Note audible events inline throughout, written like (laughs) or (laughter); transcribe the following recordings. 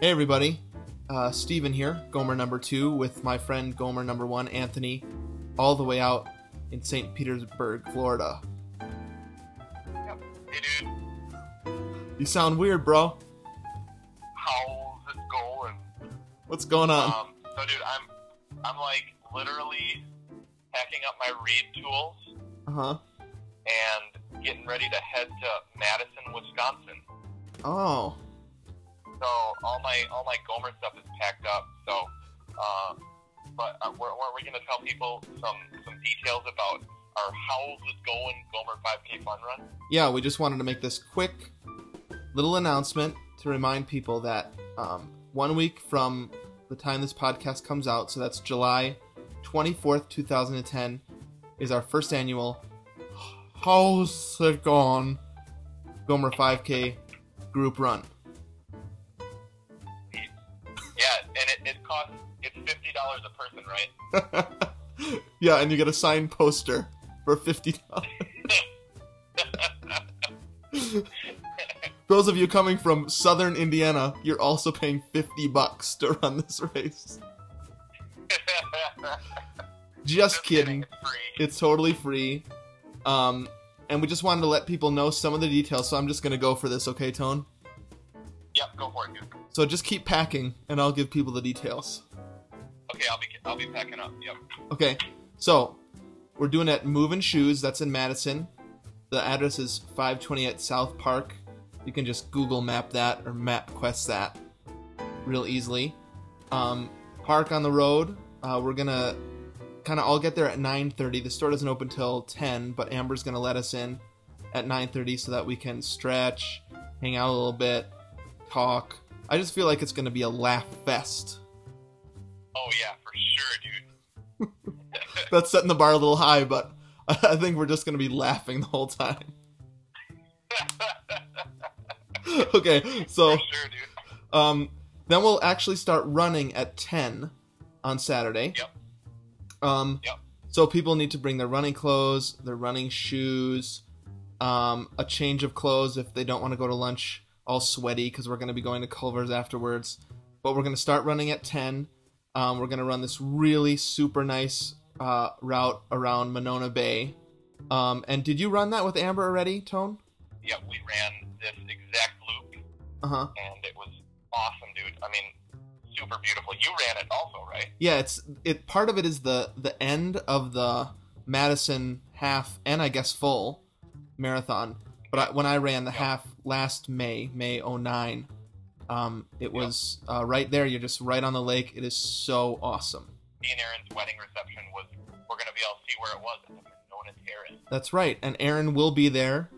Hey everybody, uh, Steven here, Gomer number two, with my friend Gomer number one, Anthony, all the way out in St. Petersburg, Florida. Yep. Hey, dude. You sound weird, bro. How's it going? What's going on? Um, so, dude, I'm, I'm like literally packing up my read tools Uh huh. and getting ready to head to Madison, Wisconsin. Oh, So all my all my Gomer stuff is packed up. So, uh, but uh, we're, we're, gonna tell people some some details about our how's it going Gomer 5K fun run? yeah. We just wanted to make this quick little announcement to remind people that um, one week from the time this podcast comes out, so that's July 24th, 2010, is our first annual How's It Gone Gomer 5K group run. It it's fifty dollars a person, right? (laughs) yeah, and you get a signed poster for fifty dollars. (laughs) Those of you coming from southern Indiana, you're also paying fifty bucks to run this race. (laughs) Just kidding. It's. It's totally free. Um, and we just wanted to let people know some of the details, so I'm just gonna go for this, okay, Tone? Yep, go for it, dude. So just keep packing, and I'll give people the details. Okay, I'll be I'll be packing up. Yep. Okay, so we're doing it at Moving Shoes. That's in Madison. The address is 528 South Park. You can just Google Map that or MapQuest that real easily. Um, park on the road. Uh, we're gonna kind of all get there at 9:30. The store doesn't open till 10, but Amber's gonna let us in at 9:30 so that we can stretch, hang out a little bit, talk. I just feel like it's gonna be a laugh fest. Oh yeah, for sure, dude. (laughs) that's setting the bar a little high, but (laughs) I think we're just gonna be laughing the whole time. (laughs) okay, so for sure, dude. um, then we'll actually start running at ten on Saturday. Yep. Um, Yep. so people need to bring their running clothes, their running shoes, um, a change of clothes if they don't want to go to lunch all sweaty because we're going to be going to Culver's afterwards. But we're going to start running at ten. Um, we're going to run this really super nice uh, route around Monona Bay. Um, and did you run that with Amber already, Tone? Yep, we ran this exact loop, Uh huh. and it was awesome, dude. I mean, super beautiful. You ran it also, right? Yeah, it's it. Part of it is the the end of the Madison half and I guess full marathon. But I, when I ran the half last May, May 09, um, it was uh, right there. You're just right on the lake. It is so awesome. Me and Aaron's wedding reception was. We're gonna be able to see where it was the Monona Terrace. That's right. And Aaron will be there.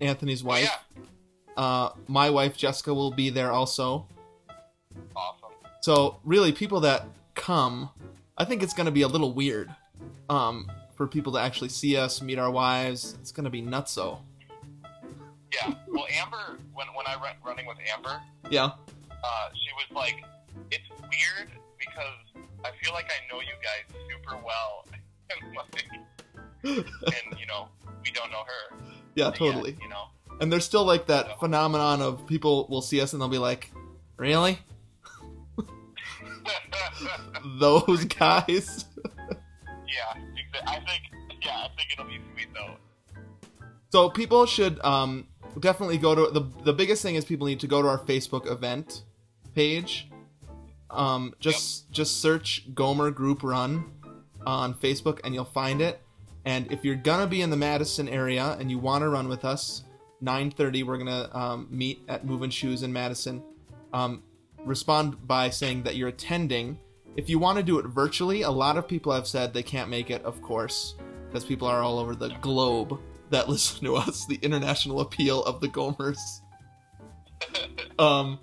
Anthony's Oh, wife. yeah, Uh, my wife Jessica will be there also. awesome. So really, people that come, I think it's going to be a little weird. Um, for people to actually see us, meet our wives, it's going to be nutso. Yeah. Well, Amber, when when I went running with Amber, Yeah. uh, she was like, "It's weird because I feel like I know you guys super well, (laughs) and like, and you know, we don't know her. Yeah, yet, totally. you know. And there's still like that phenomenon of people will see us and they'll be like, "Really? (laughs) Those guys?" yeah. I think. Yeah, I think it'll be sweet though. So people should um, definitely go to the the biggest thing is people need to go to our Facebook event page. Um, just just search Gomer Group Run on Facebook and you'll find it. And if you're gonna be in the Madison area and you want to run with us, 9:30 we're gonna um, meet at Moving Shoes in Madison. Um, respond by saying that you're attending. If you want to do it virtually, a lot of people have said they can't make it, of course, because people are all over the globe that (laughs) listen to us, the international appeal of the Gomers. (laughs) um,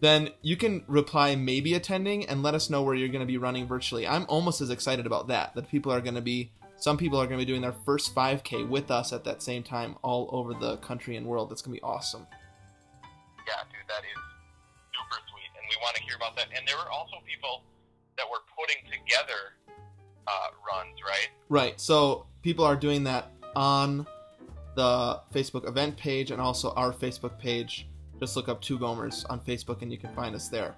then you can reply maybe attending and let us know where you're going to be running virtually. I'm almost as excited about that. That people are going to be, some people are going to be doing their first 5K with us at that same time all over the country and world. That's going to be awesome. Yeah, dude, that is super sweet, and we want to hear about that. And there were also people that were putting together uh, runs, right? Right. So people are doing that on the Facebook event page and also our Facebook page. Just look up Two Gomers on Facebook and you can find us there.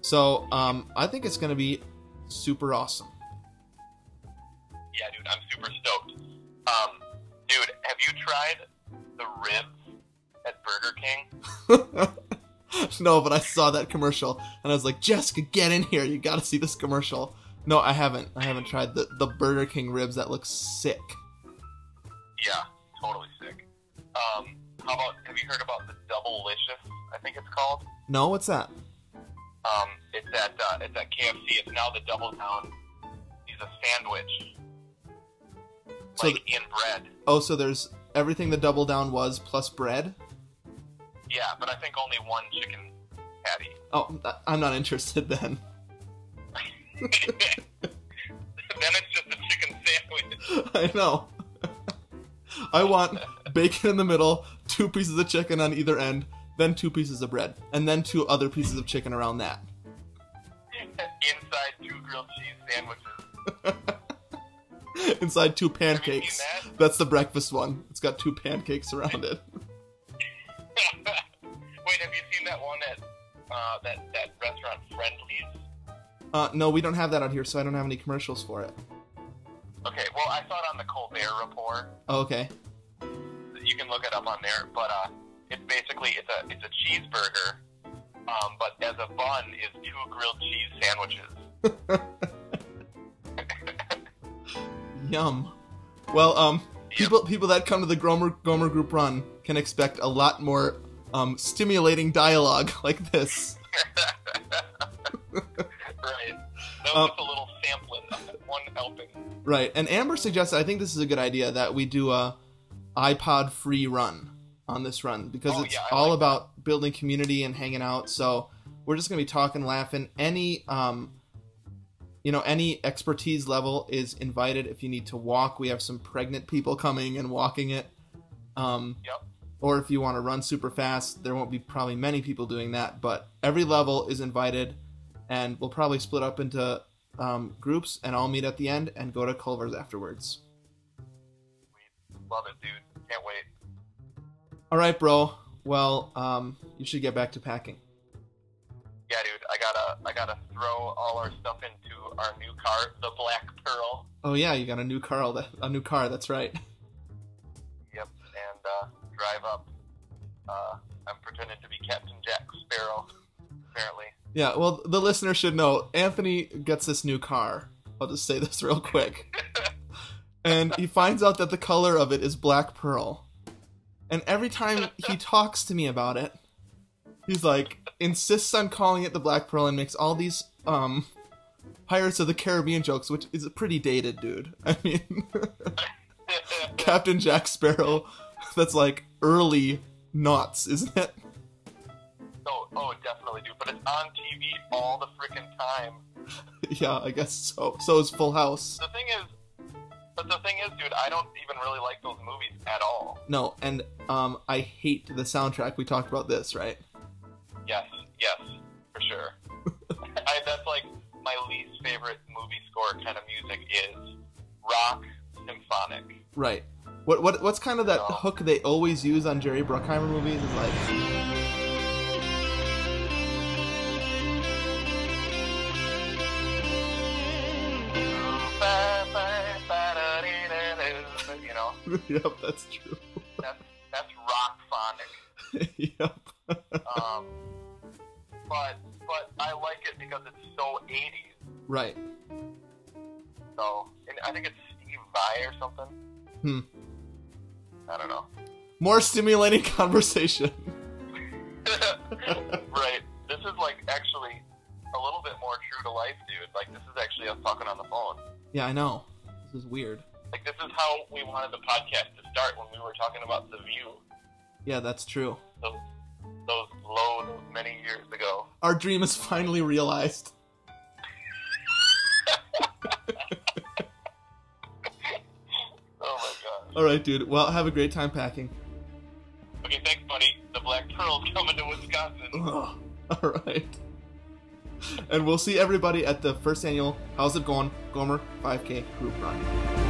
So um, I think it's going to be super awesome. Yeah, dude, I'm super stoked. Um, dude, have you tried the ribs at Burger King? (laughs) no, but I saw that commercial and I was like, Jessica, get in here. You got to see this commercial. No, I haven't. I haven't tried the, the Burger King ribs. That looks sick. Yeah. Um, how about, have you heard about the Doublicious, I think it's called? No, what's that? Um, it's at, uh, it's at KFC. It's now the Double Down. He's a sandwich. So Like in bread. Oh, so there's everything the double down was plus bread? Yeah, but I think only one chicken patty. Oh, I'm not interested then. (laughs) (laughs) then it's just a chicken sandwich. I know. (laughs) I want bacon in the middle, two pieces of chicken on either end, then two pieces of bread, and then two other pieces of chicken around that. Inside two grilled cheese sandwiches. (laughs) Inside two Have you pancakes. seen that? That's the breakfast one. It's got two pancakes around it. (laughs) (laughs) Wait, have you seen that one at uh, that that restaurant Friendly's? Uh, no, we don't have that out here, so I don't have any commercials for it. Okay, well I saw it on the Colbert Report. Oh, okay. You can look it up on there, but uh, it's basically it's a it's a cheeseburger, um, but as a bun is two grilled cheese sandwiches. (laughs) Yum. Well, um, people people that come to the Gomer Gomer Group run can expect a lot more um, stimulating dialogue (laughs) like this. (laughs) right. That was Um, just a little sampling of one helping. Right. And Amber suggested I think this is a good idea that we do a iPod free run on this run because Oh, it's yeah, all like about building community and hanging out. So we're just gonna be talking, laughing. Any um you know, any expertise level is invited if you need to walk. We have some pregnant people coming and walking it. Um Yep. or if you want to run super fast, there won't be probably many people doing that, but every level is invited, and we'll probably split up into um, groups, and I'll meet at the end and go to Culver's afterwards. Love it, dude. Can't wait. All right, bro. Well, um, you should get back to packing. Yeah, dude. I gotta I gotta throw all our stuff into our new car, the Black Pearl. Oh yeah, you got a new car. A new car. That's right. (laughs) Yep. And uh, drive up. Uh, I'm pretending to be Captain Jack Sparrow. Apparently. Yeah. Well, the listener should know Anthony gets this new car. I'll just say this real quick. (laughs) and he finds out that the color of it is black pearl. And every time he talks to me about it, he's like insists on calling it the black pearl and makes all these um Pirates of the Caribbean jokes, which is pretty dated, dude. (laughs) I mean, (laughs) Captain Jack Sparrow, that's like early knots, isn't it? oh, oh, definitely, dude. But it's on TV all the freaking time. (laughs) yeah, I guess so. So is Full House. The thing No, and um, I hate the soundtrack. We talked about this, right? Yes, yes, for sure. (laughs) I, that's like my least favorite movie score kind of music is rock symphonic. Right. What what what's kind of that hook they always use on Jerry Bruckheimer movies is like You know, (laughs) Yep, that's true. (laughs) yep. Um, but but I like it because it's so 80s. Right. So, and I think it's Steve Vai or something. Hmm. I don't know. More stimulating (laughs) conversation. (laughs) right. This is like actually a little bit more true to life, dude. Like this is actually us talking on the phone. Yeah, I know. This is weird. Like this is how we wanted the podcast to start when we were talking about the view. Yeah, that's true. Those those many years ago. Our dream is finally realized. (laughs) Oh my gosh. All right, dude. Well, have a great time packing. Okay, thanks, buddy. The Black Pearl's (laughs) coming to Wisconsin. (laughs) All right. And we'll see everybody at the first annual How's It Going Gomer 5K group run.